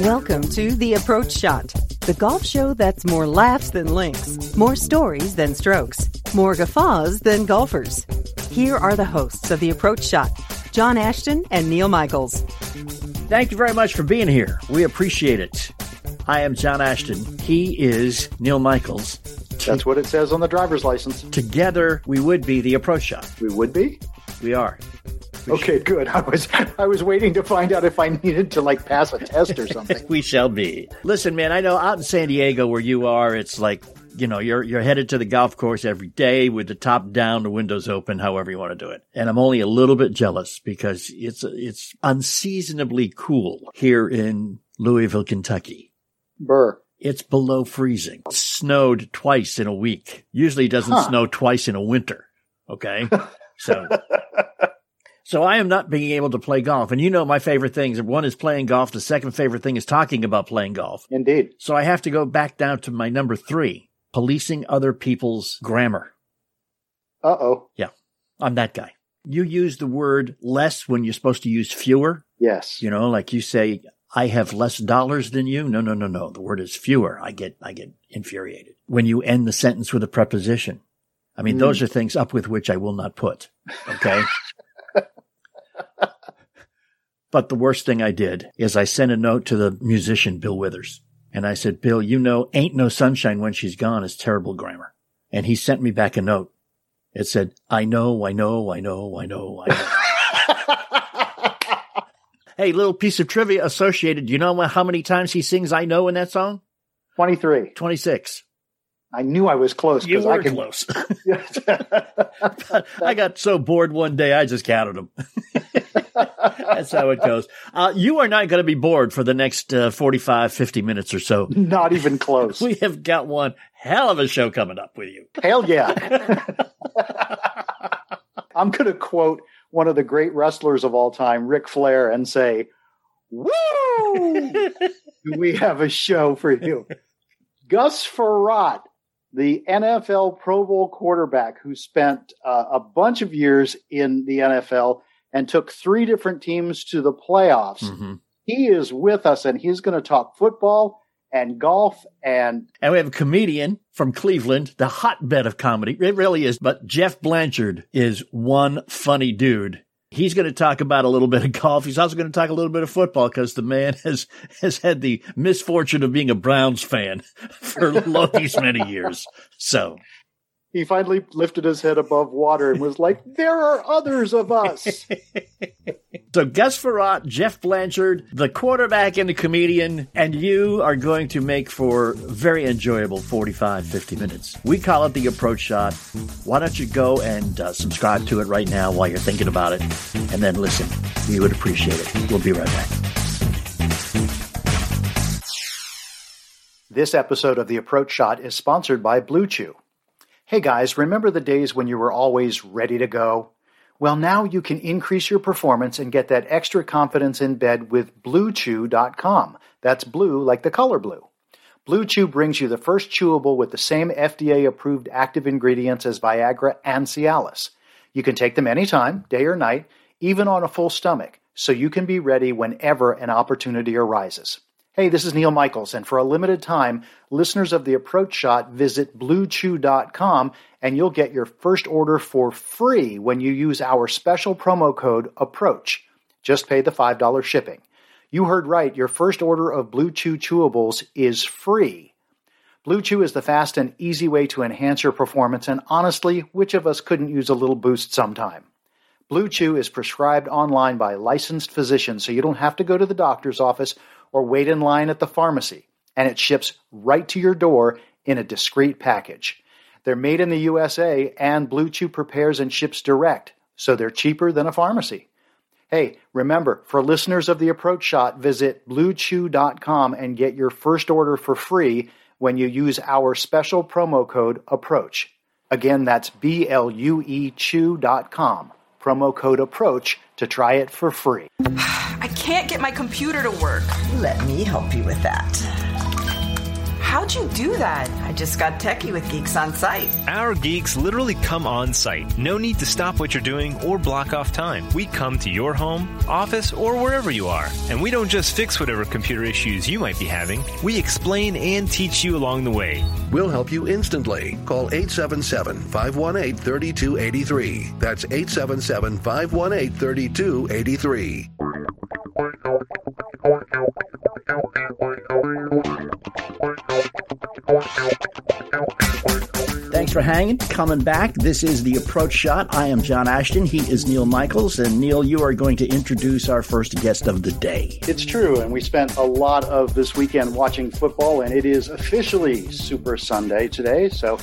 Welcome to The Approach Shot, the golf show that's more laughs than links, more stories than strokes, more guffaws than golfers. Here are the hosts of The Approach Shot, John Ashton and Neil Michaels. Thank you very much for being here. We appreciate it. I am John Ashton. He is Neil Michaels. That's what it says on the driver's license. Together, we would be the approach shot. We would be? We are. We okay, sh- good. I was I was waiting to find out if I needed to like pass a test or something. we shall be. Listen, man, I know out in San Diego where you are, it's like you know, you're you're headed to the golf course every day with the top down, the windows open, however you want to do it. And I'm only a little bit jealous because it's it's unseasonably cool here in Louisville, Kentucky. Burr. It's below freezing. It snowed twice in a week. Usually it doesn't huh. snow twice in a winter. Okay. So, so I am not being able to play golf. And you know, my favorite things, one is playing golf. The second favorite thing is talking about playing golf. Indeed. So I have to go back down to my number three, policing other people's grammar. Uh oh. Yeah. I'm that guy. You use the word less when you're supposed to use fewer. Yes. You know, like you say, I have less dollars than you. No, no, no, no. The word is fewer. I get, I get infuriated. When you end the sentence with a preposition. I mean, mm. those are things up with which I will not put. Okay. but the worst thing I did is I sent a note to the musician, Bill Withers. And I said, Bill, you know, ain't no sunshine when she's gone is terrible grammar. And he sent me back a note. It said, I know, I know, I know, I know, I know. hey, little piece of trivia associated. Do you know how many times he sings I know in that song? 23. 26. I knew I was close. You were I can... close. I got so bored one day, I just counted them. That's how it goes. Uh, you are not going to be bored for the next uh, 45, 50 minutes or so. Not even close. we have got one hell of a show coming up with you. Hell yeah. I'm going to quote one of the great wrestlers of all time, Ric Flair, and say, Woo! we have a show for you. Gus Frerotte the NFL Pro Bowl quarterback who spent uh, a bunch of years in the NFL and took three different teams to the playoffs. Mm-hmm. He is with us and he's going to talk football and golf and and we have a comedian from Cleveland, the hotbed of comedy. It really is. But Jeff Blanchard is one funny dude. He's going to talk about a little bit of golf. He's also going to talk a little bit of football because the man has has had the misfortune of being a Browns fan for these many years. So he finally lifted his head above water and was like, "There are others of us." so Gus Frerotte, Jeff Blanchard, the quarterback and the comedian, and you are going to make for very enjoyable 45, 50 minutes. We call it the approach shot. Why don't you go and uh, subscribe to it right now while you're thinking about it, and then listen. We would appreciate it. We'll be right back. This episode of The Approach Shot is sponsored by Blue Chew. Hey guys, remember the days when you were always ready to go? Well, now you can increase your performance and get that extra confidence in bed with BlueChew.com. That's blue like the color blue. Blue Chew brings you the first chewable with the same FDA approved active ingredients as Viagra and Cialis. You can take them anytime, day or night, even on a full stomach, so you can be ready whenever an opportunity arises. Hey, this is Neil Michaels, and for a limited time, listeners of the Approach Shot visit BlueChew.com and you'll get your first order for free when you use our special promo code APPROACH. Just pay the $5 shipping. You heard right, your first order of Blue Chew chewables is free. Blue Chew is the fast and easy way to enhance your performance, and honestly, which of us couldn't use a little boost sometime? Blue Chew is prescribed online by licensed physicians, so you don't have to go to the doctor's office or wait in line at the pharmacy, and it ships right to your door in a discreet package. They're made in the USA, and Blue Chew prepares and ships direct, so they're cheaper than a pharmacy. Hey, remember, for listeners of the Approach Shot, visit bluechew.com and get your first order for free when you use our special promo code APPROACH. Again, that's B L U E chew.com. Promo code APPROACH to try it for free. I can't get my computer to work. Let me help you with that. How'd you do that? I just got techie with Geeks on Site. Our geeks literally come on site. No need to stop what you're doing or block off time. We come to your home, office, or wherever you are. And we don't just fix whatever computer issues you might be having, we explain and teach you along the way. We'll help you instantly. Call 877 518 3283. That's 877 518 3283. Thanks for hanging, coming back. This is the Approach Shot. I am John Ashton. He is Neil Michaels. And Neil, you are going to introduce our first guest of the day. It's true, and we spent a lot of this weekend watching football, and it is officially Super Sunday today. So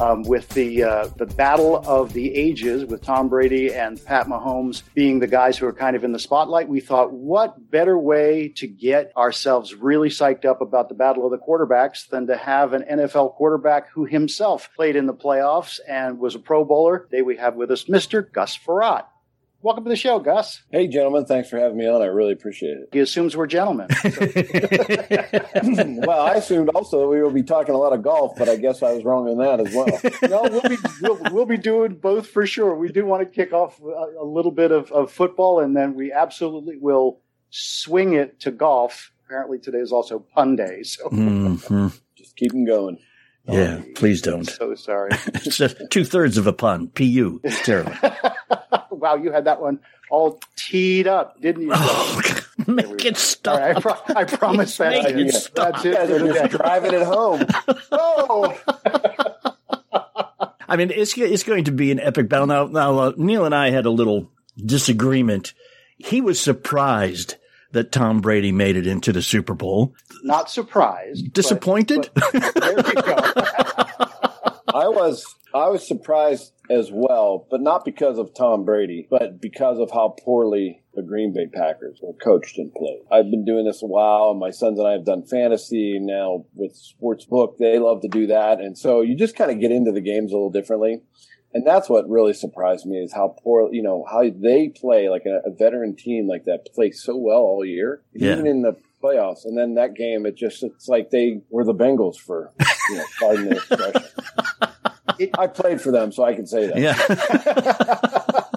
um, with the uh, the battle of the ages, with Tom Brady and Pat Mahomes being the guys who are kind of in the spotlight, we thought, what better way to get ourselves really psyched up about the battle of the quarterbacks than to have an NFL quarterback who himself played in the playoffs and was a Pro Bowler? Today we have with us Mr. Gus Frerotte. Welcome to the show, Gus. Hey, gentlemen. Thanks for having me on. I really appreciate it. He assumes we're gentlemen. well, I assumed also we will be talking a lot of golf, but I guess I was wrong in that as well. no, we'll be, we'll, we'll, be doing both for sure. We do want to kick off a, a little bit of, of football, and then we absolutely will swing it to golf. Apparently, today is also pun day. So mm-hmm. just keep them going. Yeah, oh, please don't. So sorry. it's two thirds of a pun. Pu. It's terrible. wow, you had that one all teed up, didn't you? Oh, make it stop. Right, I, pro- I, promise that. Make it stop. That's it. You guys are just driving it home. oh. I mean, it's it's going to be an epic battle. Now, now uh, Neil and I had a little disagreement. He was surprised that Tom Brady made it into the Super Bowl. Not surprised. Disappointed? But, but there you go. I was I was surprised as well, but not because of Tom Brady, but because of how poorly the Green Bay Packers were coached and played. I've been doing this a while, and my sons and I have done fantasy now with sports book. They love to do that, and so you just kind of get into the games a little differently. And that's what really surprised me is how poor, you know, how they play like a, a veteran team like that play so well all year, yeah. even in the playoffs. And then that game, it just, it's like they were the Bengals for, you know, pardon the expression. It, I played for them, so I can say that. Yeah.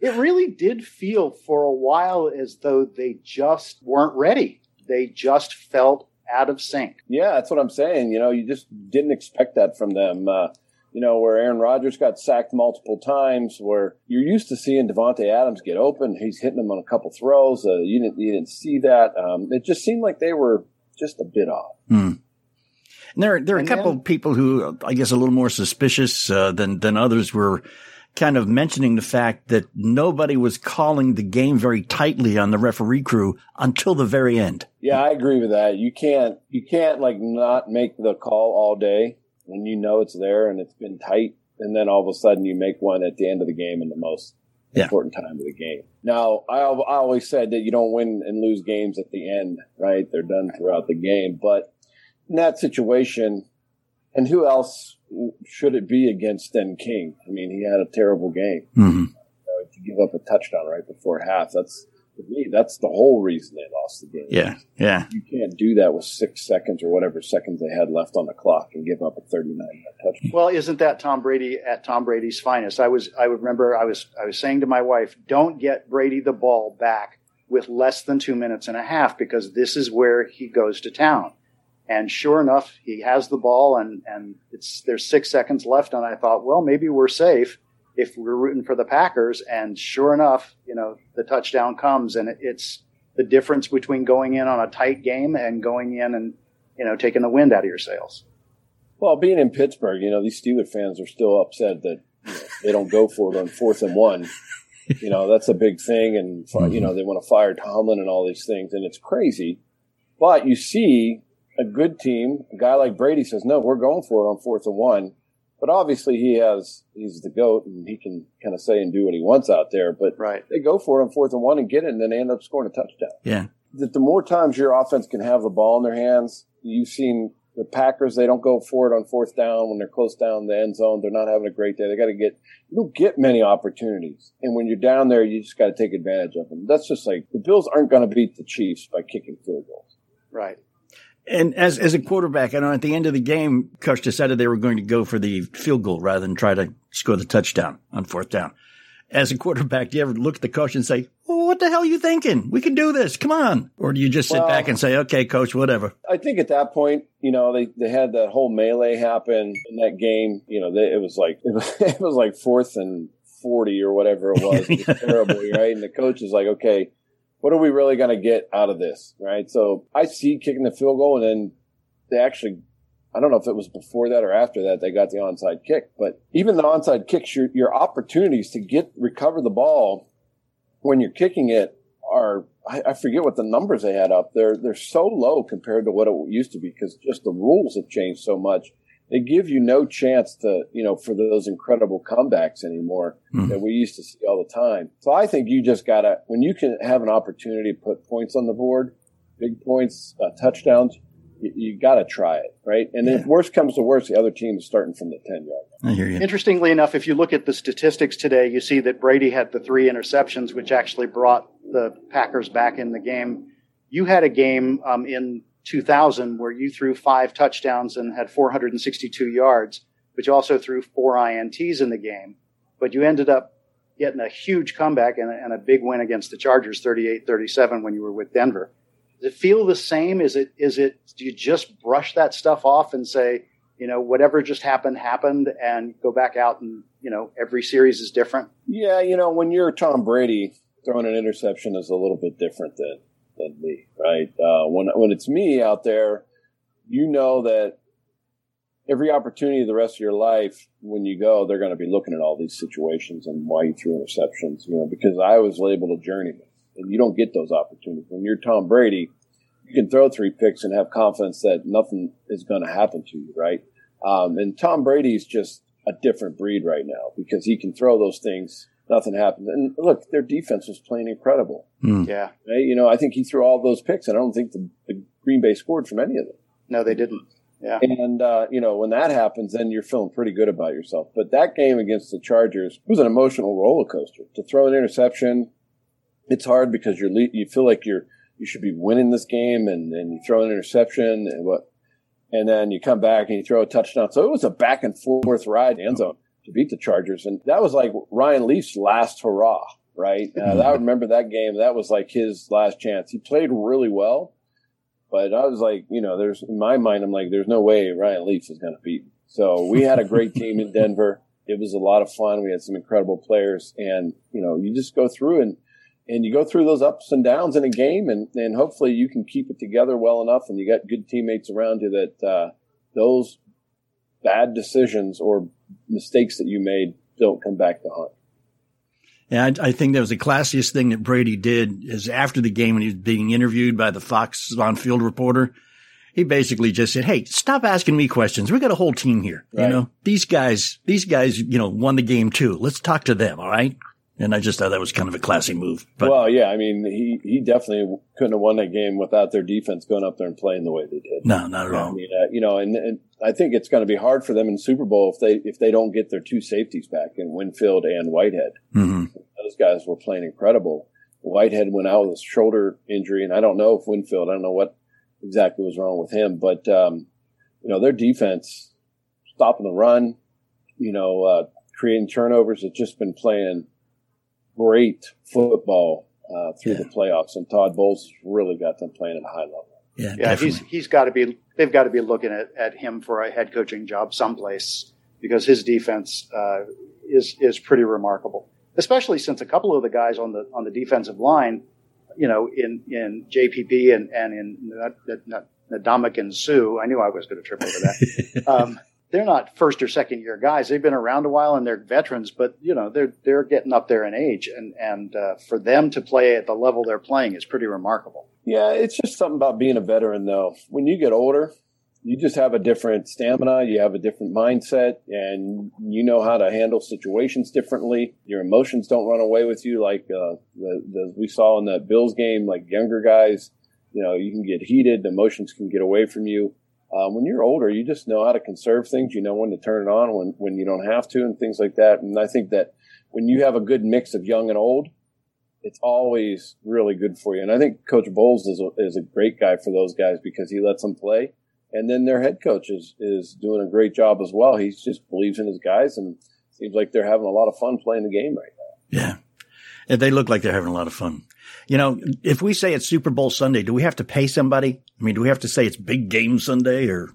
it really did feel for a while as though they just weren't ready. They just felt out of sync. Yeah, that's what I'm saying. You know, you just didn't expect that from them. Uh, you know, where Aaron Rodgers got sacked multiple times, where you're used to seeing Davante Adams get open. He's hitting them on a couple throws. Uh, you didn't you didn't see that. Um, it just seemed like they were just a bit off. Hmm. And there, there are a couple of people who, I guess, a little more suspicious uh, than than others were kind of mentioning the fact that nobody was calling the game very tightly on the referee crew until the very end. Yeah, I agree with that. You can't you can't like not make the call all day when you know it's there and it's been tight, and then all of a sudden you make one at the end of the game in the most yeah. important time of the game. Now, I, I always said that you don't win and lose games at the end, right? They're done throughout the game, but in that situation, and who else should it be against than King? I mean, he had a terrible game. Mm-hmm. You know, to give up a touchdown right before half, that's for me, that's the whole reason they lost the game. Yeah, yeah. You can't do that with six seconds or whatever seconds they had left on the clock and give up a 39 yard touchdown. Well, isn't that Tom Brady at Tom Brady's finest? I was, I would remember I was, I was saying to my wife, don't get Brady the ball back with less than two minutes and a half because this is where he goes to town. And sure enough, he has the ball and, and it's, there's six seconds left. And I thought, well, maybe we're safe if we're rooting for the Packers. And sure enough, you know, the touchdown comes and it's the difference between going in on a tight game and going in and, you know, taking the wind out of your sails. Well, being in Pittsburgh, you know, these Steeler fans are still upset that you know, they don't go for it on fourth and one. You know, that's a big thing. And, you know, they want to fire Tomlin and all these things. And it's crazy. But you see a good team, a guy like Brady says, no, we're going for it on fourth and one. But obviously he has, he's the GOAT and he can kind of say and do what he wants out there. But right. they go for it on fourth and one and get it and then they end up scoring a touchdown. Yeah. That the more times your offense can have the ball in their hands, you've seen the Packers, they don't go for it on fourth down when they're close down the end zone. They're not having a great day. They got to get, you don't get many opportunities. And when you're down there, you just got to take advantage of them. That's just like the Bills aren't going to beat the Chiefs by kicking field goals. Right. And as as a quarterback, I know at the end of the game, coach decided they were going to go for the field goal rather than try to score the touchdown on fourth down. As a quarterback, do you ever look at the coach and say, well, "What the hell are you thinking? We can do this. Come on!" Or do you just sit Well- back and say, "Okay, coach, whatever." I think at that point, you know, they, they had that whole melee happen in that game. You know, they, it was like it was, it was like fourth and forty or whatever it was. It was terrible, right? And the coach is like, okay, what are we really going to get out of this, right? So I see kicking the field goal, and then they actually. I don't know if it was before that or after that they got the onside kick, but even the onside kicks, your your opportunities to get recover the ball when you're kicking it are I, I forget what the numbers they had up. They're they're so low compared to what it used to be because just the rules have changed so much. They give you no chance to you know for those incredible comebacks anymore Mhm. that we used to see all the time. So I think you just gotta when you can have an opportunity to put points on the board, big points, uh, touchdowns. You, you got to try it, right? And if worst comes to worst, the other team is starting from the ten yard. line. I hear you. Interestingly enough, if you look at the statistics today, you see that Brady had the three interceptions, which actually brought the Packers back in the game. You had a game um, in 2000 where you threw five touchdowns and had 462 yards, but you also threw four INTs in the game. But you ended up getting a huge comeback and a, and a big win against the Chargers, 38-37, when you were with Denver. Does it feel the same? Is it? Is it? Do you just brush that stuff off and say, you know, whatever just happened happened, and go back out and you know, every series is different? Yeah, you know, when you're Tom Brady, throwing an interception is a little bit different than than me, right? Uh, when when it's me out there, you know that every opportunity the rest of your life, when you go, they're going to be looking at all these situations and why you threw interceptions, you know, because I was labeled a journeyman, and you don't get those opportunities when you're Tom Brady. You can throw three picks and have confidence that nothing is going to happen to you, right? Um, and Tom Brady's just a different breed right now because he can throw those things. Nothing happens. And look, their defense was playing incredible. Yeah. Right? You know, I think he threw all those picks, and I don't think the, the Green Bay scored from any of them. No, they didn't. Yeah. And uh, you know, when that happens, then you're feeling pretty good about yourself. But that game against the Chargers was an emotional roller coaster. To throw an interception, it's hard because you're you feel like you're you should be winning this game, and, and you throw an interception, and what, and then you come back and you throw a touchdown. So it was a back and forth ride in the end zone to beat the Chargers, and that was like Ryan Leaf's last hurrah. Right? Uh, I remember that game. That was like his last chance. He played really well. But I was like, you know, there's in my mind, I'm like, there's no way Ryan Leaf is going to beat. Me. So we had a great team in Denver. It was a lot of fun. We had some incredible players, and you know, you just go through and and you go through those ups and downs in a game, and and hopefully you can keep it together well enough, and you got good teammates around you that uh, those bad decisions or mistakes that you made don't come back to haunt. Yeah, I, I think that was the classiest thing that Brady did is after the game when he was being interviewed by the Fox on field reporter. He basically just said, Hey, stop asking me questions. We got a whole team here. You know, these guys, these guys, you know, won the game too. Let's talk to them. All right. And I just thought that was kind of a classy move. But well, yeah, I mean, he he definitely couldn't have won that game without their defense going up there and playing the way they did. no, not at I all. mean, uh, you know, and, and I think it's going to be hard for them in Super Bowl if they if they don't get their two safeties back in Winfield and Whitehead. hmm Those guys were playing incredible. Whitehead went out with a shoulder injury, and I don't know if Winfield. I don't know what exactly was wrong with him, but um, you know, their defense stopping the run, you know, uh, creating turnovers. It's just been playing great football uh, through yeah. the playoffs, and Todd Bowles really got them playing at a high level. Yeah, yeah, he's he's got to be. They've got to be looking at, at him for a head coaching job someplace because his defense uh, is is pretty remarkable. Especially since a couple of the guys on the on the defensive line, you know, in in JPP and and in Ndamukong Suh, I knew I was going to trip over that. um, they're not first or second year guys. They've been around a while and they're veterans, but you know they're they're getting up there in age, and and uh, for them to play at the level they're playing is pretty remarkable. Yeah, it's just something about being a veteran, though. When you get older, you just have a different stamina, you have a different mindset, and you know how to handle situations differently. Your emotions don't run away with you like uh, the, the we saw in that Bills game. Like younger guys, you know, you can get heated, emotions can get away from you um, when you're older, you just know how to conserve things. You know when to turn it on, when when you don't have to, and things like that. And I think that when you have a good mix of young and old, it's always really good for you. And I think Coach Bowles is a, is a great guy for those guys because he lets them play. And then their head coach is is doing a great job as well. He just believes in his guys, and seems like they're having a lot of fun playing the game right now. Yeah, and they look like they're having a lot of fun. You know, if we say it's Super Bowl Sunday, do we have to pay somebody? I mean, do we have to say it's Big Game Sunday or?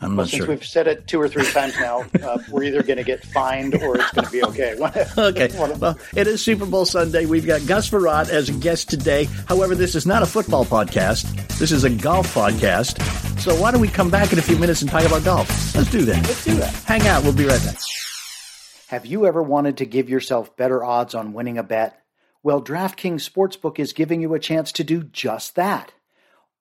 I'm well, not since sure. we've said it two or three times now, uh, we're either going to get fined or it's going to be okay. okay. Well, it is Super Bowl Sunday. We've got Gus Frerotte as a guest today. However, this is not a football podcast. This is a golf podcast. So why don't we come back in a few minutes and talk about golf? Let's do that. Let's do that. Hang out. We'll be right back. Have you ever wanted to give yourself better odds on winning a bet? Well, DraftKings Sportsbook is giving you a chance to do just that.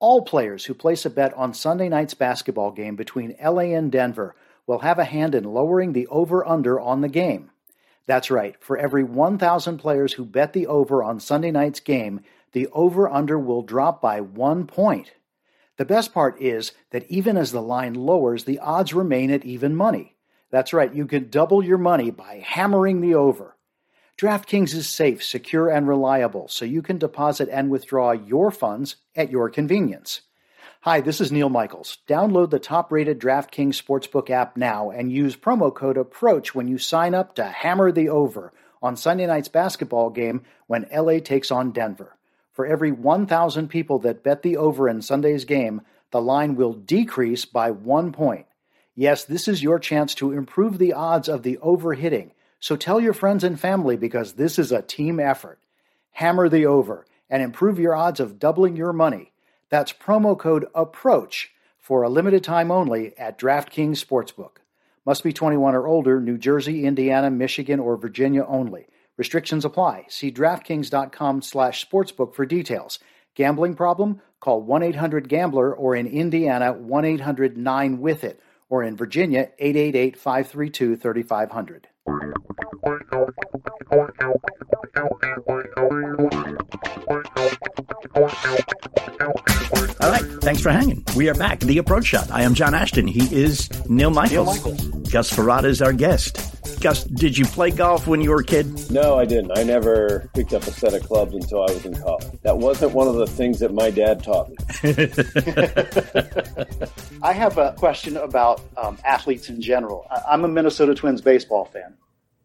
All players who place a bet on Sunday night's basketball game between LA and Denver will have a hand in lowering the over under on the game. That's right, for every 1,000 players who bet the over on Sunday night's game, the over under will drop by one point. The best part is that even as the line lowers, the odds remain at even money. That's right, you can double your money by hammering the over. DraftKings is safe, secure, and reliable, so you can deposit and withdraw your funds at your convenience. Hi, this is Neil Michaels. Download the top rated DraftKings Sportsbook app now and use promo code APPROACH when you sign up to hammer the over on Sunday night's basketball game when LA takes on Denver. For every 1,000 people that bet the over in Sunday's game, the line will decrease by one point. Yes, this is your chance to improve the odds of the over hitting so tell your friends and family because this is a team effort. Hammer the over and improve your odds of doubling your money. That's promo code APPROACH for a limited time only at DraftKings Sportsbook. Must be 21 or older, New Jersey, Indiana, Michigan, or Virginia only. Restrictions apply. See DraftKings.com slash sportsbook for details. Gambling problem? Call 1-800-GAMBLER or in Indiana, 1-800-9-WITH-IT or in Virginia, 888-532-3500. All right, thanks for hanging. We are back. The Approach Shot. I am John Ashton. He is Neil Michaels. Neil Michaels. Gus Frerotte is our guest. Gus, did you play golf when you were a kid? No, I didn't. I never picked up a set of clubs until I was in college. That wasn't one of the things that my dad taught me. I have a question about um, athletes in general. I'm a Minnesota Twins baseball fan.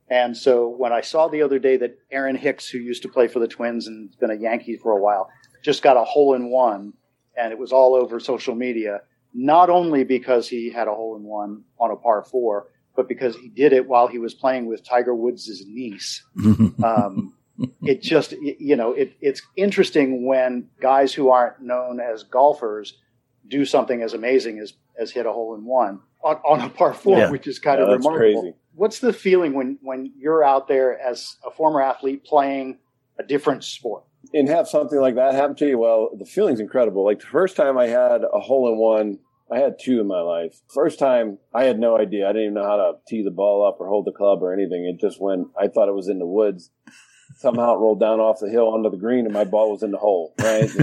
And so when I saw the other day that Aaron Hicks, who used to play for the Twins and has been a Yankee for a while, just got a hole in one, and it was all over social media, not only because he had a hole in one on a par four, but because he did it while he was playing with Tiger Woods' niece. um, it just, you know, it, it's interesting when guys who aren't known as golfers do something as amazing as, as hit a hole in one on, on a par four, yeah. which is kind yeah, of remarkable. Crazy. What's the feeling when, when you're out there as a former athlete playing a different sport? And have something like that happen to you? Well, the feeling's incredible. Like the first time I had a hole in one I had two in my life. First time, I had no idea. I didn't even know how to tee the ball up or hold the club or anything. It just went, I thought it was in the woods somehow it rolled down off the hill onto the green and my ball was in the hole, right? So,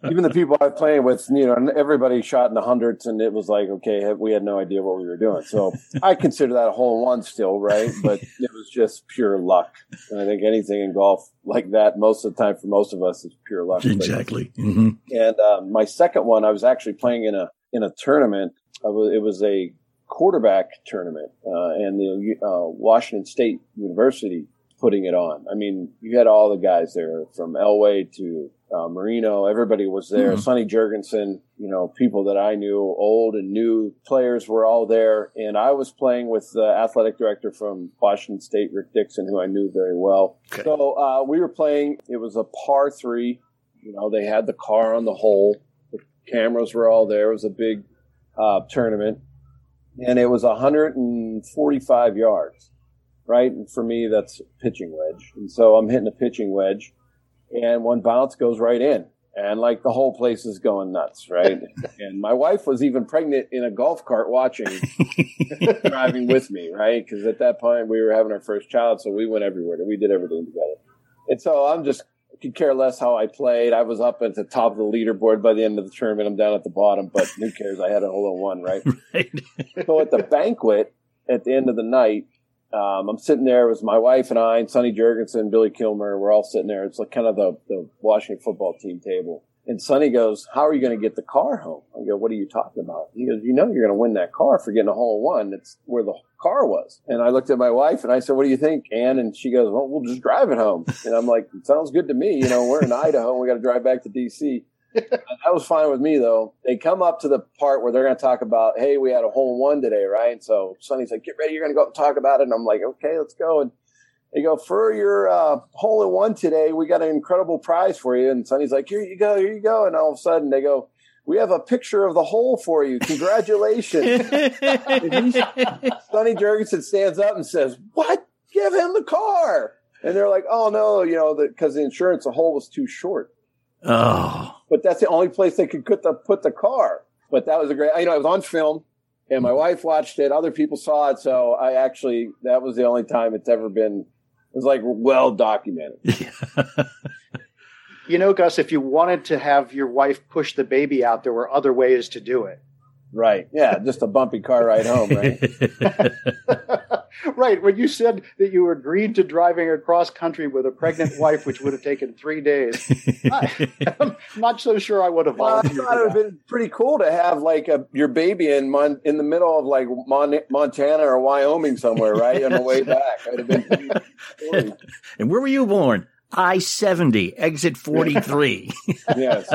even the people I was playing with, you know, everybody shot in the hundreds and it was like, okay, we had no idea what we were doing. So I consider that a hole in one still, right? But it was just pure luck. And I think anything in golf like that, most of the time for most of us, is pure luck. Exactly. Mm-hmm. And uh, my second one, I was actually playing in a, in a tournament. Was, it was a quarterback tournament, uh, and the uh, Washington State University putting it on. I mean, you had all the guys there from Elway to uh, Marino. Everybody was there. Mm-hmm. Sonny Jurgensen, you know, people that I knew, old and new players were all there. And I was playing with the athletic director from Washington State, Rick Dickson, who I knew very well. Okay. So uh, we were playing. It was a par three. You know, they had the car on the hole. The cameras were all there. It was a big uh, tournament, and it was 145 yards. Right, and for me, that's pitching wedge. And so I'm hitting a pitching wedge and one bounce goes right in and like the whole place is going nuts, right? and my wife was even pregnant in a golf cart watching, driving with me, right? Because at that point we were having our first child, so we went everywhere. We did everything together, and so I'm just could care less how I played. I was up at the top of the leaderboard by the end of the tournament. I'm down at the bottom, but who cares? I had a whole one, right? right. so at the banquet at the end of the night, um, I'm sitting there. It was my wife and I, and Sonny Jurgensen, Billy Kilmer. We're all sitting there. It's like kind of the, the Washington football team table. And Sonny goes, "How are you going to get the car home?" I go, "What are you talking about?" He goes, "You know, you're going to win that car for getting a hole in one. That's where the car was." And I looked at my wife and I said, "What do you think, Ann?" And she goes, "Well, we'll just drive it home." And I'm like, "Sounds good to me. You know, we're in Idaho. and We got to drive back to D.C." that was fine with me though. They come up to the part where they're going to talk about, hey, we had a hole in one today, right? So Sonny's like, get ready, you're going to go up and talk about it. And I'm like, okay, let's go. And they go, for your uh, hole in one today, we got an incredible prize for you. And Sonny's like, here you go, here you go. And all of a sudden they go, we have a picture of the hole for you. Congratulations. Sonny Jurgensen stands up and says, what? Give him the car. And they're like, oh no, you know, because the, the insurance, the hole was too short. Oh. But that's the only place they could put the put the car. But that was a great. You know, it was on film, and my mm-hmm. wife watched it. Other people saw it, so I actually that was the only time it's ever been. It was like well documented. you know, Gus, if you wanted to have your wife push the baby out, there were other ways to do it. Right. Yeah. Just a bumpy car ride home, right? right. When you said that you agreed to driving across country with a pregnant wife, which would have taken three days, I, am not so sure I would have volunteered. Well, I thought it would have been pretty cool to have like a, your baby in Mon, in the middle of like Mon, Montana or Wyoming somewhere, right? On the way back. I'd have been and where were you born? I 70, exit 43. yes.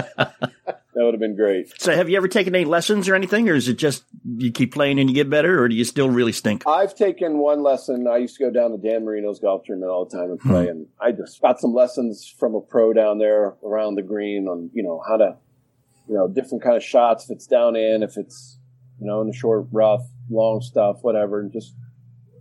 That would have been great. So, have you ever taken any lessons or anything, or is it just you keep playing and you get better, or do you still really stink? I've taken one lesson. I used to go down to Dan Marino's golf tournament all the time and play, hmm. and I just got some lessons from a pro down there around the green on you know how to, you know, different kind of shots. If it's down in, if it's you know in the short rough, long stuff, whatever, and just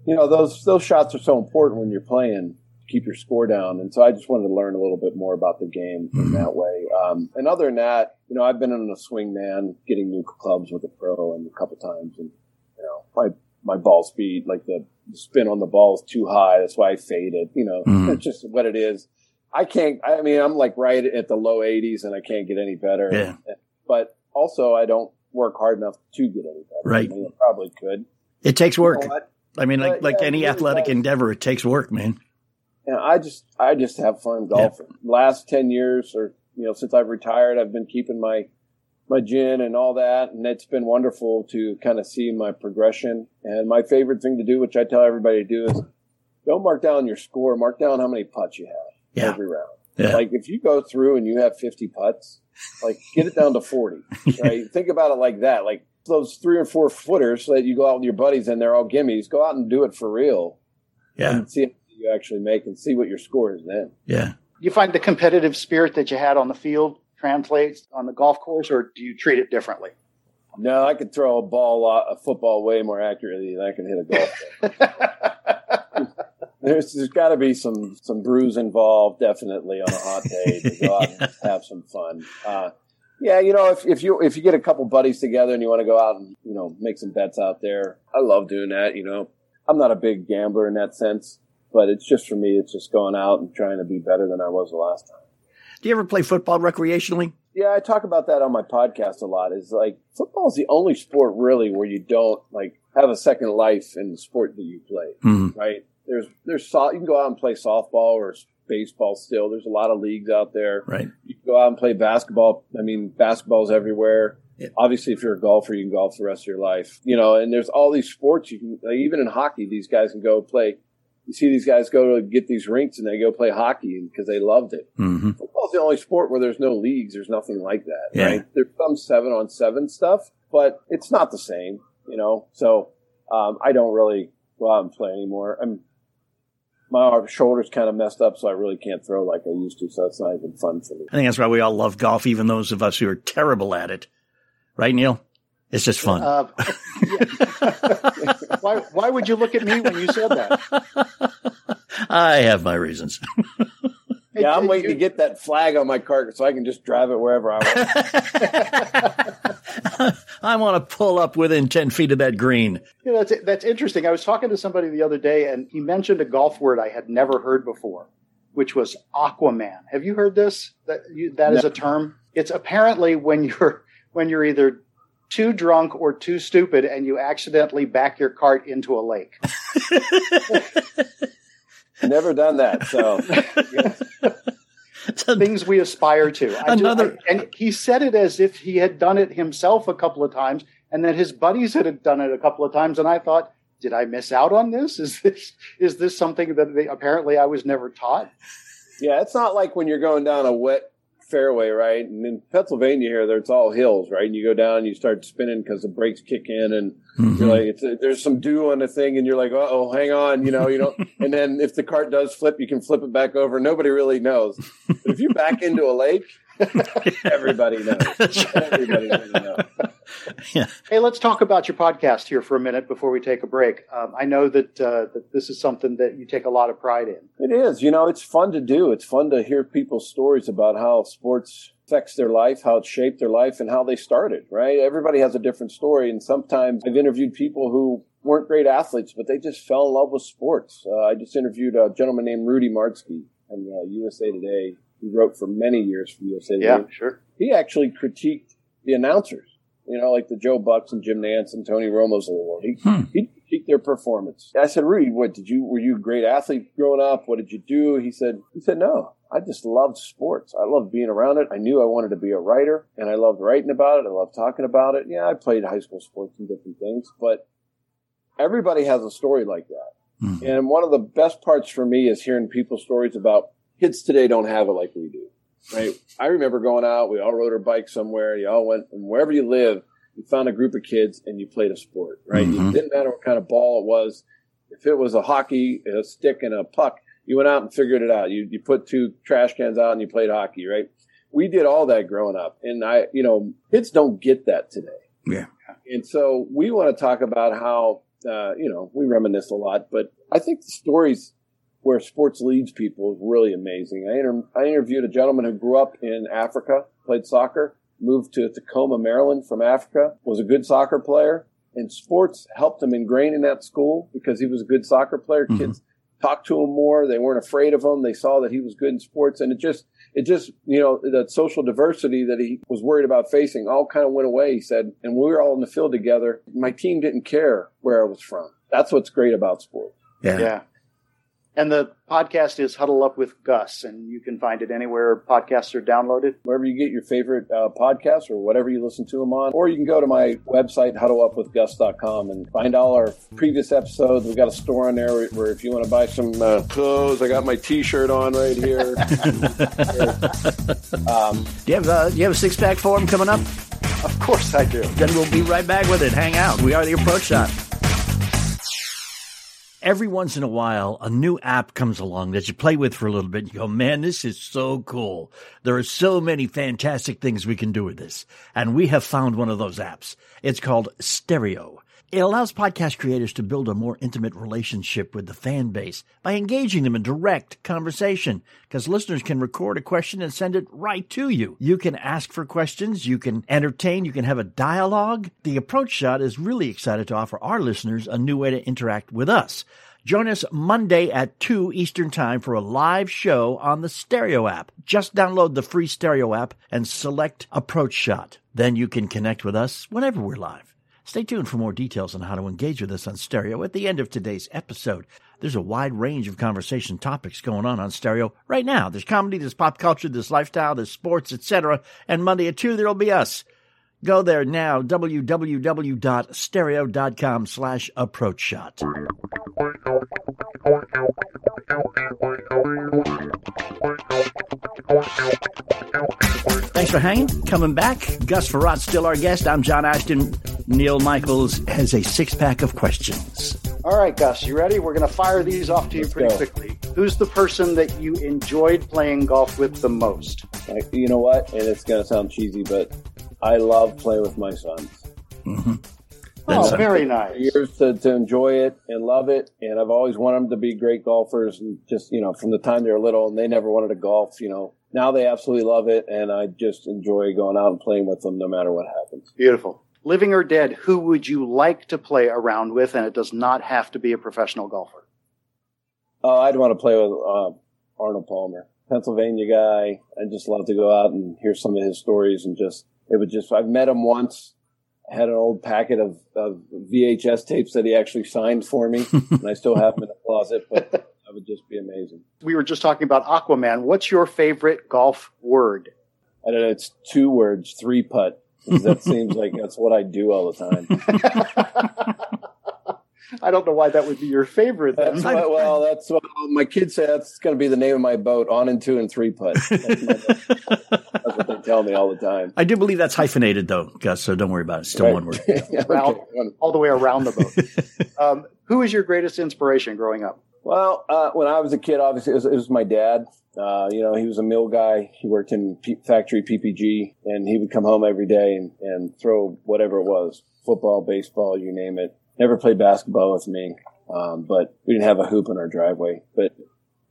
you know those those shots are so important when you're playing keep your score down. And so I just wanted to learn a little bit more about the game mm-hmm. in that way. Um, and other than that, you know, I've been in a swing man getting new clubs with a pro and a couple times and, you know, my, my ball speed, like the spin on the ball is too high. That's why I faded, you know, mm-hmm. that's just what it is. I can't, I mean, I'm like right at the low 80s and I can't get any better. Yeah. But also I don't work hard enough to get any better. Right. I, mean, I probably could. It takes work. You know I mean, like, but, like yeah, any athletic does. endeavor, it takes work, man know, I just I just have fun golfing. Yeah. Last ten years, or you know, since I've retired, I've been keeping my my GHIN and all that, and it's been wonderful to kind of see my progression. And my favorite thing to do, which I tell everybody to do, is don't mark down your score. Mark down how many putts you have yeah. every round. Yeah. Like if you go through and you have 50 putts, like get it down to 40. Right? Think about it like that. Like those three or four footers that you go out with your buddies and they're all gimmies. Go out and do it for real. Yeah. And see you actually make and see what your score is then. Yeah. You find the competitive spirit that you had on the field translates on the golf course, or do you treat it differently? No, I could throw a ball, a football, way more accurately than I can hit a golf ball. there's, there's got to be some some brews involved, definitely on a hot day to go out and have some fun. Uh, yeah, you know, if, if you if you get a couple buddies together and you want to go out and you know make some bets out there, I love doing that. You know, I'm not a big gambler in that sense. But it's just for me, it's just going out and trying to be better than I was the last time. Do you ever play football recreationally? Yeah, I talk about that on my podcast a lot. Is like football is the only sport really where you don't like have a second life in the sport that you play. Mm-hmm. Right? There's there's you can go out and play softball or baseball still. There's a lot of leagues out there. Right. You can go out and play basketball. I mean, basketball's everywhere. Yeah. Obviously, if you're a golfer, you can golf the rest of your life. You know, and there's all these sports you can. Like, even in hockey, these guys can go play you see these guys go to get these rinks and they go play hockey because they loved it. Mm-hmm. Football's the only sport where there's no leagues. There's nothing like that, Yeah. right? There's some seven on seven stuff, but it's not the same, you know. So um, I don't really go out and play anymore. I'm my shoulder's kind of messed up, so I really can't throw like I used to. So it's not even fun for me. I think that's why we all love golf, even those of us who are terrible at it. Right, Neil? It's just fun. Uh, yeah. why, why would you look at me when you said that? I have my reasons. Yeah, I'm waiting to get that flag on my cart so I can just drive it wherever I want. I want to pull up within 10 feet of that green. You know, that's, that's interesting. I was talking to somebody the other day, and he mentioned a golf word I had never heard before, which was Aquaman. Have you heard this? That you, that is No. a term. It's apparently when you're when you're either too drunk or too stupid, and you accidentally back your cart into a lake. Never done that. So Things we aspire to. I just- Another- I- and he said it as if he had done it himself a couple of times, and that his buddies had done it a couple of times. And I thought, did I miss out on this? Is this is this something that they, apparently I was never taught? yeah, it's not like when you're going down a wet fairway, right? And in Pennsylvania here, there it's all hills, right? And you go down, you start spinning because the brakes kick in, and Mm-hmm. you're like, it's there's some dew on the thing, and you're like, uh oh, hang on, you know, you don't. and then if the cart does flip, you can flip it back over. Nobody really knows. But if you back into a lake, everybody knows. Everybody really knows. Hey, let's talk about your podcast here for a minute before we take a break. Um, I know that uh, that this is something that you take a lot of pride in. It is. You know, it's fun to do. It's fun to hear people's stories about how sports affects their life, how it shaped their life, and how they started, right? Everybody has a different story. And sometimes I've interviewed people who weren't great athletes, but they just fell in love with sports. Uh, I just interviewed a gentleman named Rudy Martzke on uh, USA Today. He wrote for many years for USA Today. Yeah, sure. He actually critiqued the announcers, you know, like the Joe Bucks and Jim Nantz and Tony Romo's of the world. He, hmm. he critiqued their performance. I said, Rudy, what did you, were you a great athlete growing up? What did you do? He said, he said, no, I just loved sports. I loved being around it. I knew I wanted to be a writer and I loved writing about it. I loved talking about it. Yeah, I played high school sports and different things, but everybody has a story like that. Hmm. And one of the best parts for me is hearing people's stories about kids today don't have it like we do. Right. I remember going out, we all rode our bike somewhere, you all went and wherever you live, you found a group of kids and you played a sport, right? Mhm. It didn't matter what kind of ball it was. If it was a hockey, a stick and a puck, you went out and figured it out. You you put two trash cans out and you played hockey, right? We did all that growing up. And I you know, kids don't get that today. Yeah. And so we want to talk about how, uh, you know, we reminisce a lot, but I think the stories where sports leads people is really amazing. I, inter- I interviewed a gentleman who grew up in Africa, played soccer, moved to Tacoma, Maryland from Africa, was a good soccer player, and sports helped him ingrain in that school because he was a good soccer player. Mm-hmm. Kids talked to him more. They weren't afraid of him. They saw that he was good in sports, and it just, it just, you know, that social diversity that he was worried about facing all kind of went away. He said, and we were all in the field together. My team didn't care where I was from. That's what's great about sports. Yeah. Yeah. And the podcast is Huddle Up with Gus, and you can find it anywhere podcasts are downloaded. Wherever you get your favorite uh, podcasts or whatever you listen to them on, or you can go to my website, huddleupwithgus.com, and find all our previous episodes. We've got a store on there where, where if you want to buy some uh, clothes, I got my T-shirt on right here. um, Do you have, uh, do you have a six pack for him coming up? Of course I do. Then we'll be right back with it. Hang out. We are the approach shot. Every once in a while, a new app comes along that you play with for a little bit. And you go, man, this is so cool. There are so many fantastic things we can do with this. And we have found one of those apps. It's called Stereo. It allows podcast creators to build a more intimate relationship with the fan base by engaging them in direct conversation because listeners can record a question and send it right to you. You can ask for questions, you can entertain, you can have a dialogue. The Approach Shot is really excited to offer our listeners a new way to interact with us. Join us Monday at 2 Eastern Time for a live show on the Stereo app. Just download the free Stereo app and select Approach Shot. Then you can connect with us whenever we're live. Stay tuned for more details on how to engage with us on stereo at the end of today's episode. There's a wide range of conversation topics going on on stereo right now. There's comedy, there's pop culture, there's lifestyle, there's sports, etc. And Monday at 2, there'll be us. Go there now, www.stereo.com slash approach shot. Thanks for hanging, coming back. Gus Frerotte still our guest. I'm John Ashton. Neil Michaels has a six pack of questions. All right, Gus, you ready? We're going to fire these off to you Let's pretty go. quickly. Who's the person that you enjoyed playing golf with the most? You know what? And it's going to sound cheesy, but I love playing with my sons. Mm-hmm. Oh, very nice. Years to, to enjoy it and love it, and I've always wanted them to be great golfers. And just you know, from the time they were little, and they never wanted to golf. You know, now they absolutely love it, and I just enjoy going out and playing with them, no matter what happens. Beautiful. Living or dead, who would you like to play around with? And it does not have to be a professional golfer. Oh, I'd want to play with uh, Arnold Palmer, Pennsylvania guy. I just love to go out and hear some of his stories, and just it would just. I've met him once. I had an old packet of, of VHS tapes that he actually signed for me, and I still have them in the closet. But that would just be amazing. We were just talking about Aquaman. What's your favorite golf word? I don't know. It's two words, three putt. That seems like that's what I do all the time. I don't know why that would be your favorite. Then. That's what, well, that's what my kids say. That's going to be the name of my boat, on and two and three putt. That's, that's what they tell me all the time. I do believe that's hyphenated, though, Gus, so don't worry about it. It's still Right. one word. Yeah, Around- okay. all the way around the boat. um, who is your greatest inspiration growing up? Well, uh, when I was a kid, obviously it was, it was my dad. Uh, you know, he was a mill guy. He worked in P- factory PPG, and he would come home every day and, and throw whatever it was football, baseball, you name it. Never played basketball with me, um, but we didn't have a hoop in our driveway. But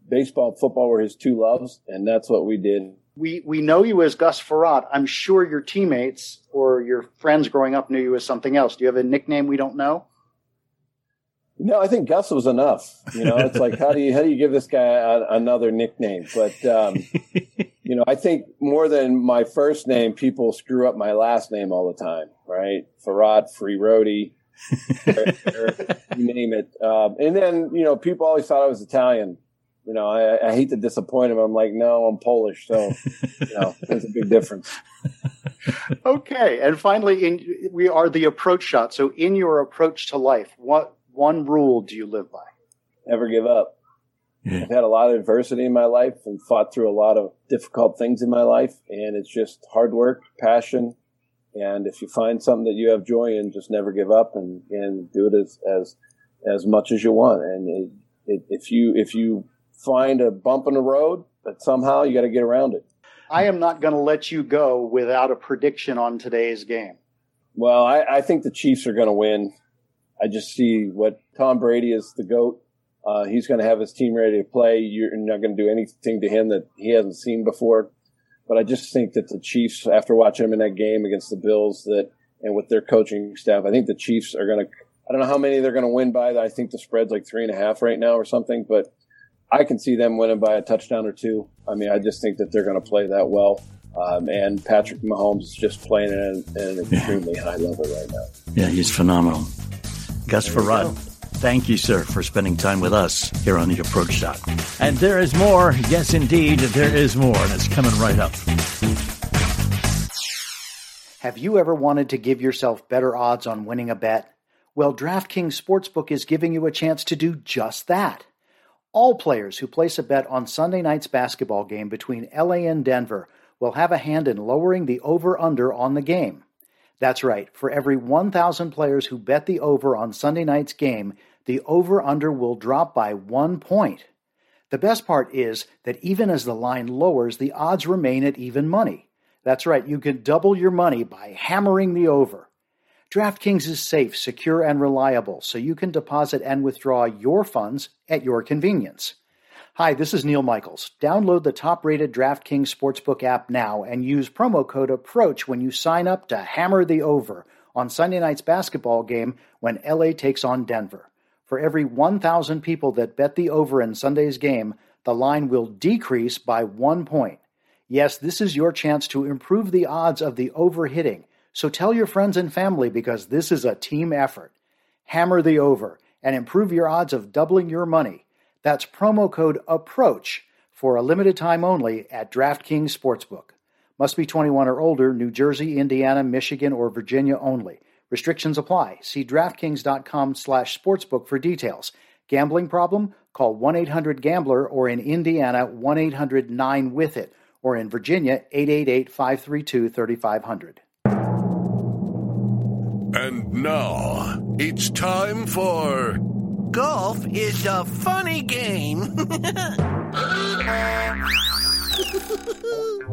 baseball, football were his two loves, and that's what we did. We we know you as Gus Frerotte. I'm sure your teammates or your friends growing up knew you as something else. Do you have a nickname we don't know? No, I think Gus was enough. You know, it's like how do you how do you give this guy a, another nickname? But um, you know, I think more than my first name, people screw up my last name all the time. Right, Farad, Free Roadie, you name it. Um, and then you know, people always thought I was Italian. You know, I, I hate to disappoint them. I'm like, no, I'm Polish, so you know, there's a big difference. Okay, and finally, in we are the approach shot. So, in your approach to life, what one rule do you live by? Never give up. I've had a lot of adversity in my life and fought through a lot of difficult things in my life. And it's just hard work, passion. And if you find something that you have joy in, just never give up and, and do it as, as, as much as you want. And it, it, if you, if you find a bump in the road, but somehow you got to get around it. I am not going to let you go without a prediction on today's game. Well, I, I think the Chiefs are going to win. I just see what Tom Brady is the GOAT. Uh, he's going to have his team ready to play. You're not going to do anything to him that he hasn't seen before. But I just think that the Chiefs, after watching him in that game against the Bills, that and with their coaching staff, I think the Chiefs are going to. I don't know how many they're going to win by. I think the spread's like three and a half right now or something. But I can see them winning by a touchdown or two. I mean, I just think that they're going to play that well. Um, and Patrick Mahomes is just playing at an, at an extremely high level right now. Yeah, he's phenomenal. Gus Frerotte, thank you, sir, for spending time with us here on The Approach Shot. And there is more. Yes, indeed, there is more, and it's coming right up. Have you ever wanted to give yourself better odds on winning a bet? Well, DraftKings Sportsbook is giving you a chance to do just that. All players who place a bet on Sunday night's basketball game between LA and Denver will have a hand in lowering the over under on the game. That's right, for every 1,000 players who bet the over on Sunday night's game, the over under will drop by one point. The best part is that even as the line lowers, the odds remain at even money. That's right, you can double your money by hammering the over. DraftKings is safe, secure, and reliable, so you can deposit and withdraw your funds at your convenience. Hi, this is Neil Michaels. Download the top rated DraftKings Sportsbook app now and use promo code APPROACH when you sign up to hammer the over on Sunday night's basketball game when LA takes on Denver. For every 1,000 people that bet the over in Sunday's game, the line will decrease by one point. Yes, this is your chance to improve the odds of the over hitting. So tell your friends and family because this is a team effort. Hammer the over and improve your odds of doubling your money. That's promo code APPROACH for a limited time only at DraftKings Sportsbook. Must be 21 or older, New Jersey, Indiana, Michigan, or Virginia only. Restrictions apply. See DraftKings.com slash sportsbook for details. Gambling problem? Call 1-800-GAMBLER or in Indiana, 1-800-9-WITH-IT or in Virginia, 888 532 3500. And now it's time for Golf is a funny game.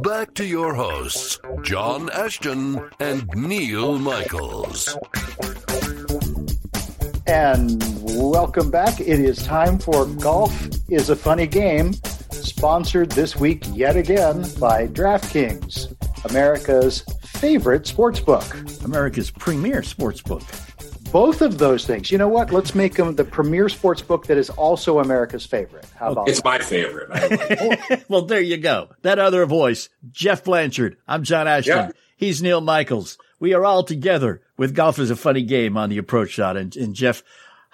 Back to your hosts, John Ashton and Neil Michaels. And welcome back. It is time for Golf is a Funny Game, sponsored this week yet again by DraftKings, America's favorite sports book. America's premier sports book. Both of those things. You know what? Let's make them the premier sports book that is also America's favorite. How about It's that? my favorite. well, there you go. That other voice, Jeff Blanchard. I'm John Ashton. Yeah. He's Neil Michaels. We are all together with Golf is a Funny Game on the approach shot. And, and Jeff,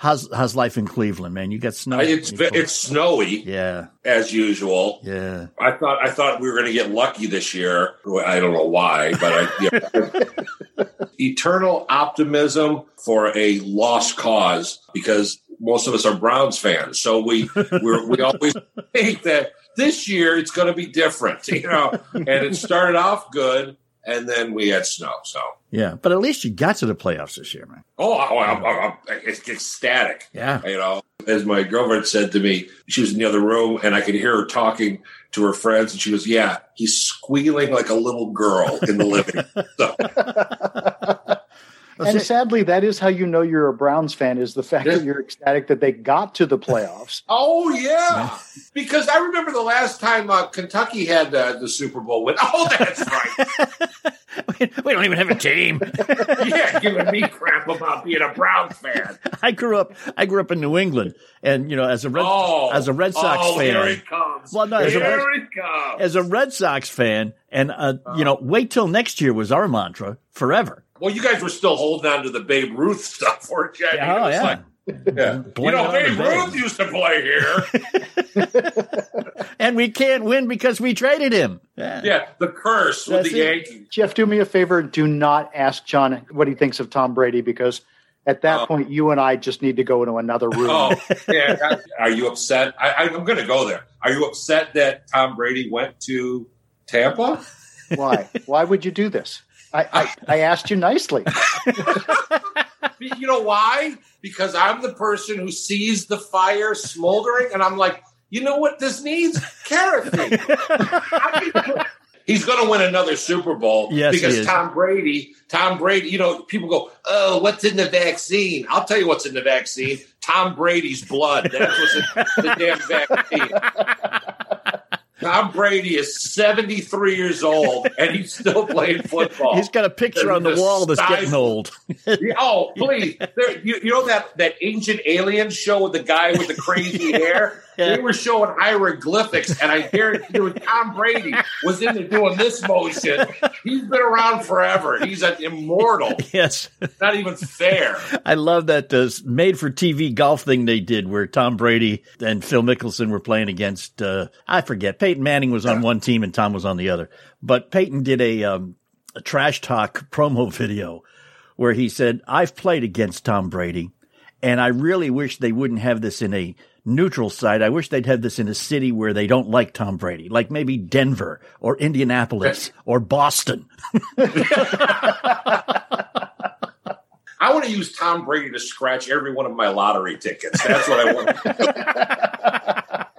how's, how's life in Cleveland, man? You got snow? it's it's snowy yeah, as usual. yeah. I thought I thought we were going to get lucky this year. I don't know why, but I, yeah. eternal optimism for a lost cause because most of us are Browns fans. So we we're, we always think that this year it's going to be different, you know. And it started off good, and then we had snow. So Yeah. But at least you got to the playoffs this year, man. oh, I, I'm, I'm, I'm ecstatic. Yeah. You know, as my girlfriend said to me, she was in the other room and I could hear her talking to her friends, and she goes, "Yeah, he's squealing like a little girl in the living." room." So, And sadly, that is how you know you're a Browns fan is the fact Yeah. that you're ecstatic that they got to the playoffs. oh yeah, because I remember the last time uh, Kentucky had uh, the Super Bowl win. Oh, that's right. we don't even have a team. yeah, giving me crap about being a Browns fan. I grew up, I grew up in New England and, you know, as a Red, Oh, as a Red Sox oh, fan. here it comes. Well, no, as a here Red- it comes. as a Red Sox fan, and uh, you know, wait till next year was our mantra forever. well, you guys were still holding on to the Babe Ruth stuff, weren't you? Yeah, It oh, was yeah. like, yeah. You know, on Babe. Ruth used to play here. And we can't win because we traded him. Yeah. yeah, the curse with the it. Yankees. Jeff, do me a favor. Do not ask John what he thinks of Tom Brady because at that Oh. point, you and I just need to go into another room. Oh, yeah. Are you upset? I, I, I'm going to go there. Are you upset that Tom Brady went to Tampa? Why? Why would you do this? I, I, I asked you nicely. You know why? Because I'm the person who sees the fire smoldering, and I'm like, you know what this needs? Carrot feed. He's going to win another Super Bowl Yes, because. Tom Brady, Tom Brady, you know, people go, oh, what's in the vaccine? I'll tell you what's in the vaccine. Tom Brady's blood. That's what's in the damn vaccine. Tom Brady is 73 years old and he's still playing football. He's got a picture on the wall that's getting old. Oh, please. There, you, you know that, that ancient alien show with the guy with the crazy hair? Yeah. They were showing hieroglyphics, and I guarantee you Tom Brady was in there doing this motion. He's been around forever. He's an immortal. yes. Not even fair. I love that uh, made for TV golf thing they did where Tom Brady and Phil Mickelson were playing against, uh, I forget, Peyton Manning was on one team and Tom was on the other. But Peyton did a, um, a trash talk promo video where he said, I've played against Tom Brady and I really wish they wouldn't have this in a neutral site. I wish they'd have this in a city where they don't like Tom Brady, like maybe Denver or Indianapolis or Boston. I want to use Tom Brady to scratch every one of my lottery tickets. That's what I want.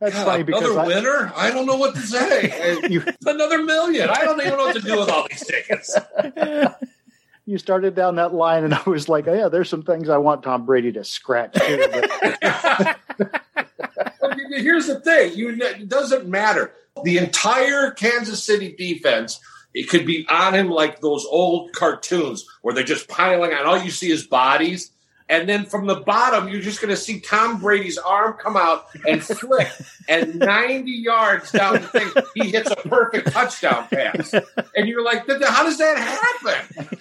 That's funny because Another I, winner? I don't know what to say. you, Another million. I don't even know what to do with all these tickets. you started down that line, and I was like, oh, yeah, there's some things I want Tom Brady to scratch. Too, Here's the thing: you, it doesn't matter. The entire Kansas City defense, it could be on him like those old cartoons where they're just piling on. All you see is bodies, and then from the bottom, you're just going to see Tom Brady's arm come out and flick, and 90 yards down the thing, he hits a perfect touchdown pass, and you're like, "How does that happen?"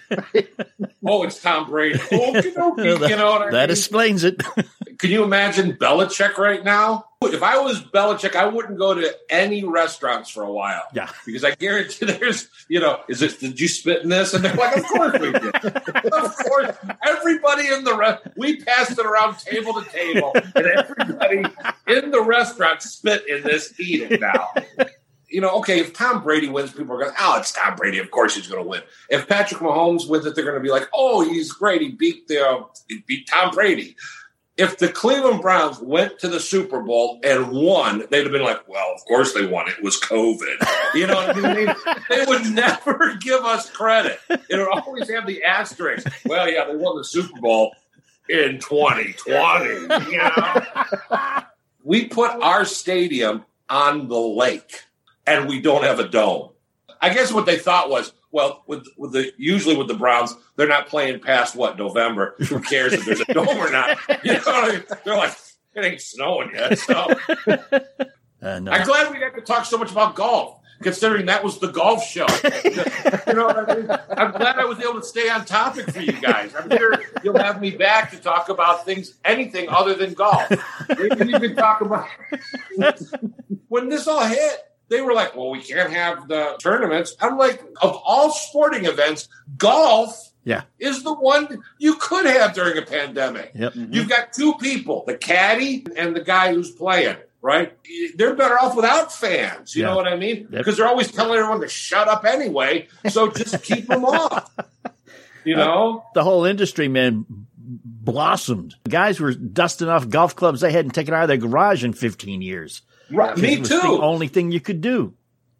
oh, it's Tom Brady. You know I that mean? explains it. Can you imagine Belichick right now? If I was Belichick, I wouldn't go to any restaurants for a while. Yeah. Because I guarantee there's, you know, is it, did you spit in this? And they're like, of course we did. of course. Everybody in the rest, we passed it around table to table, and everybody in the restaurant spit in this, eat it now. you know, okay, if Tom Brady wins, people are going, oh, it's Tom Brady. Of course he's going to win. If Patrick Mahomes wins it, they're going to be like, oh, he's great. He beat the uh, he beat Tom Brady. If the Cleveland Browns went to the Super Bowl and won, they'd have been like, well, of course they won. It was COVID. You know what I mean? they would never give us credit. It would always have the asterisk. Well, yeah, they won the Super Bowl in 2020. You know? we put our stadium on the lake and we don't have a dome. I guess what they thought was, well, with with the usually with the Browns, they're not playing past what November. Who cares if there's a dome or not? You know, I mean? they're like, it ain't snowing yet. So uh, no. I'm glad we got to talk so much about golf, considering that was the golf show. you know what I mean? I'm glad I was able to stay on topic for you guys. I'm sure you'll have me back to talk about things, anything other than golf. We can even talk about when this all hit they were like, well, we can't have the tournaments. I'm like, of all sporting events, golf yeah. is the one you could have during a pandemic. Yep. Mm-hmm. You've got two people, the caddy and the guy who's playing, right? They're better off without fans. You Yeah. know what I mean? Yep. Because they're always telling everyone to shut up anyway. So just keep them off. You uh, know? the whole industry, man, blossomed. Guys were dusting off golf clubs they hadn't taken out of their garage in 15 years. Right. 'Cause Me it was too. The only thing you could do.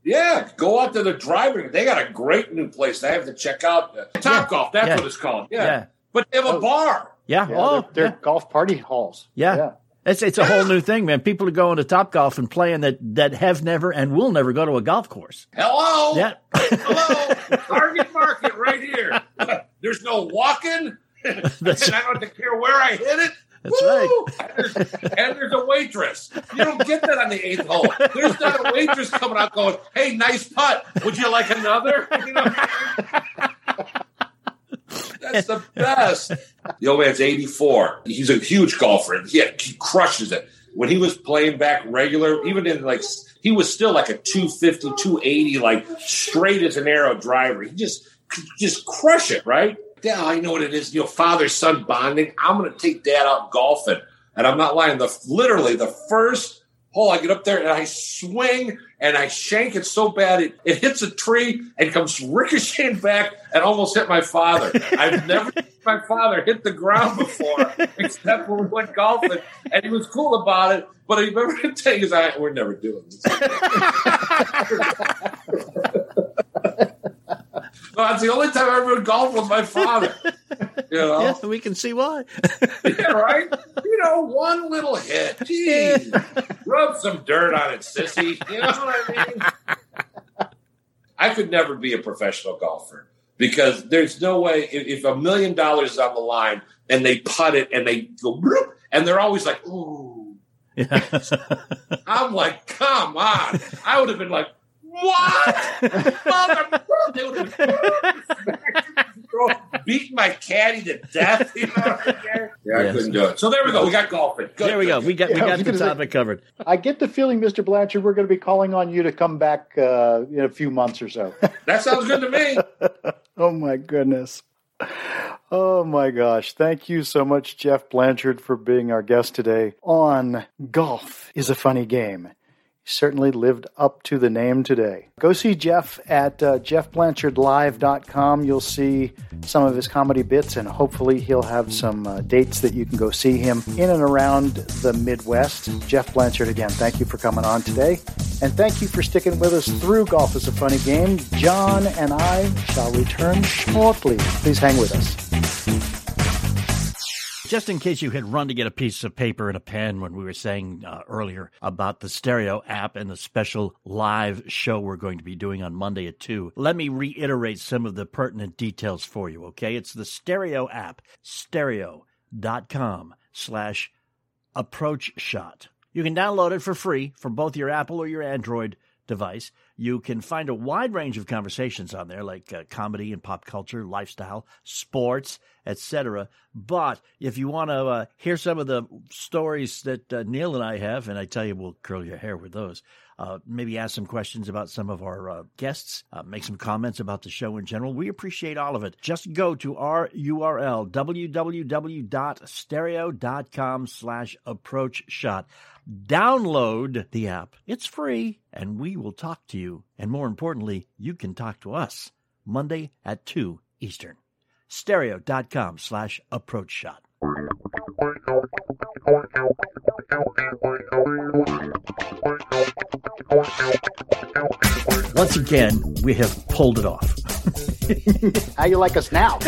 Yeah, go out to the driving. They got a great new place. I have to check out. Uh, Top Golf, that's Yeah. what it's called. Yeah. Yeah. But they have a bar. Yeah. Yeah, oh, they're, they're yeah. golf party halls. Yeah. It's it's a whole new thing, man. People are going to Top Golf and playing that that have never and will never go to a golf course. Hello. Yeah. Hello. Target market right here. There's no walking. and I don't have to care where I hit it. That's Woo! And there's, and there's a waitress. You don't get that on the eighth hole. There's not a waitress coming out going, "Hey, nice putt. Would you like another?" You know? That's the best. The old man's 84. He's a huge golfer. Yeah, he crushes it. When he was playing back regular, even in like, he was still like a 250, 280, like straight as an arrow driver. He just, just crush it, right? Yeah, I know what it is. You know, father son bonding. I'm going to take dad out golfing. And I'm not lying. The literally the first hole, I get up there and I swing and I shank it so bad it, it hits a tree and comes ricocheting back and almost hit my father. I've never seen my father hit the ground before, except when we went golfing, and he was cool about it. But I remember the thing is, I we're never doing this. that's the only time I ever golfed with my father. You know, Yeah, we can see why. yeah, right? You know, one little hit. Rub some dirt on it, sissy. You know what I mean? I could never be a professional golfer because there's no way if, if a million dollars is on the line and they putt it and they go and they're always like, ooh. I'm like, come on. I would have been like, what? Mother, they would have been beating my caddy to death. You know what I? Yeah, I Yes. couldn't do it. So there we go. We got golfing. Good, there we go. We got we Yeah, I got the gonna say- topic covered. I get the feeling, Mr. Blanchard, we're going to be calling on you to come back uh, in a few months or so. That sounds good to me. oh my goodness. Oh my gosh. Thank you so much, Jeff Blanchard, for being our guest today on Golf is a Funny Game. Certainly lived up to the name today. Go see Jeff at uh, jeffblanchardlive.com. You'll see some of his comedy bits, and hopefully, he'll have some uh, dates that you can go see him in and around the Midwest. Jeff Blanchard, again, thank you for coming on today. And thank you for sticking with us through Golf is a Funny Game. John and I shall return shortly. Please hang with us. Just in case you had run to get a piece of paper and a pen when we were saying uh, earlier about the stereo app and the special live show we're going to be doing on Monday at 2, let me reiterate some of the pertinent details for you, okay? It's the stereo app, stereo.com slash approach shot. You can download it for free for both your Apple or your Android device. You can find a wide range of conversations on there, like uh, comedy and pop culture, lifestyle, sports, etc. But if you want to uh, hear some of the stories that uh, Neil and I have, and I tell you, we'll curl your hair with those. uh, maybe ask some questions about some of our uh, guests, uh, make some comments about the show in general. We appreciate all of it. Just go to our URL, www.stereo.com slash approach shot. Download the app. It's free, and we will talk to you. And more importantly, you can talk to us Monday at 2 Eastern. Stereo.com slash approach shot. Once again, we have pulled it off. How you like us now?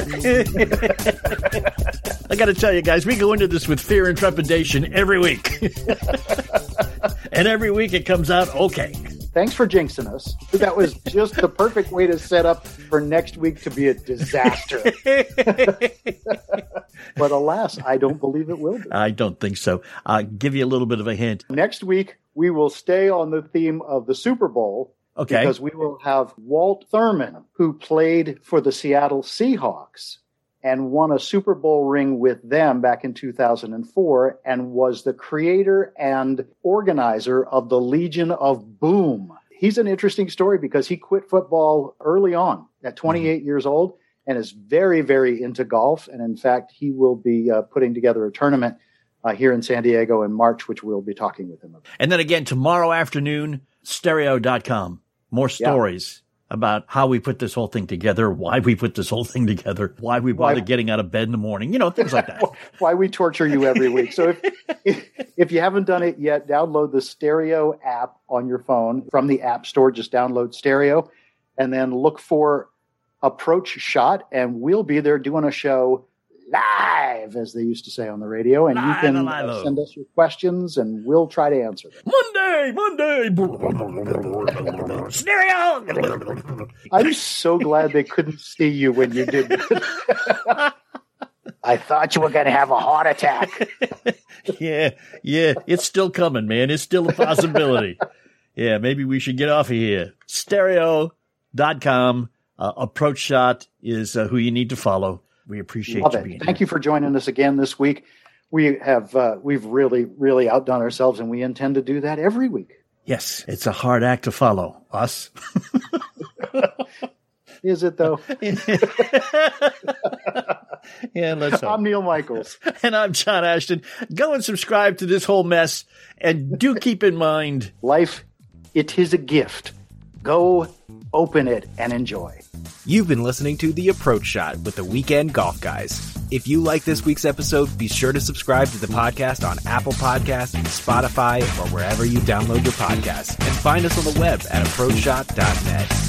I got to tell you guys, we go into this with fear and trepidation every week. and every week it comes out okay. Thanks for jinxing us. That was just the perfect way to set up for next week to be a disaster. but alas, I don't believe it will be. I don't think so. I'll give you a little bit of a hint. Next week, we will stay on the theme of the Super Bowl. Okay. Because we will have Walt Thurmond, who played for the Seattle Seahawks and won a Super Bowl ring with them back in 2004 and was the creator and organizer of the Legion of Boom. He's an interesting story because he quit football early on at 28 mm-hmm. years old and is very, very into golf. And in fact, he will be uh, putting together a tournament uh, here in San Diego in March, which we'll be talking with him about. And then again, tomorrow afternoon, stereo.com more stories yeah. about how we put this whole thing together, why we put this whole thing together, why we bother why, getting out of bed in the morning, you know, things like that. why we torture you every week. So if, if, if you haven't done it yet, download the Stereo app on your phone from the App Store. Just download Stereo and then look for Approach Shot, and we'll be there doing a show live, as they used to say on the radio. And live you can uh, send us your questions, and we'll try to answer them. Monday, Monday, stereo. I'm so glad they couldn't see you when you did that. I thought you were going to have a heart attack. yeah, yeah, it's still coming, man. It's still a possibility. yeah, maybe we should get off of here. Stereo.com. Uh, approach shot is uh, who you need to follow. We appreciate Love you being Thank here. you for joining us again this week. We have uh, we've really really outdone ourselves, and we intend to do that every week. Yes, it's a hard act to follow. Us. Is it though? yeah, let's. Hope. I'm Neil Michaels, and I'm John Ashton. Go and subscribe to this whole mess, and do keep in mind, life, it is a gift. Go open it and enjoy. You've been listening to The Approach Shot with the Weekend Golf Guys. If you like this week's episode, be sure to subscribe to the podcast on Apple Podcasts, Spotify, or wherever you download your podcasts. And find us on the web at approachshot.net.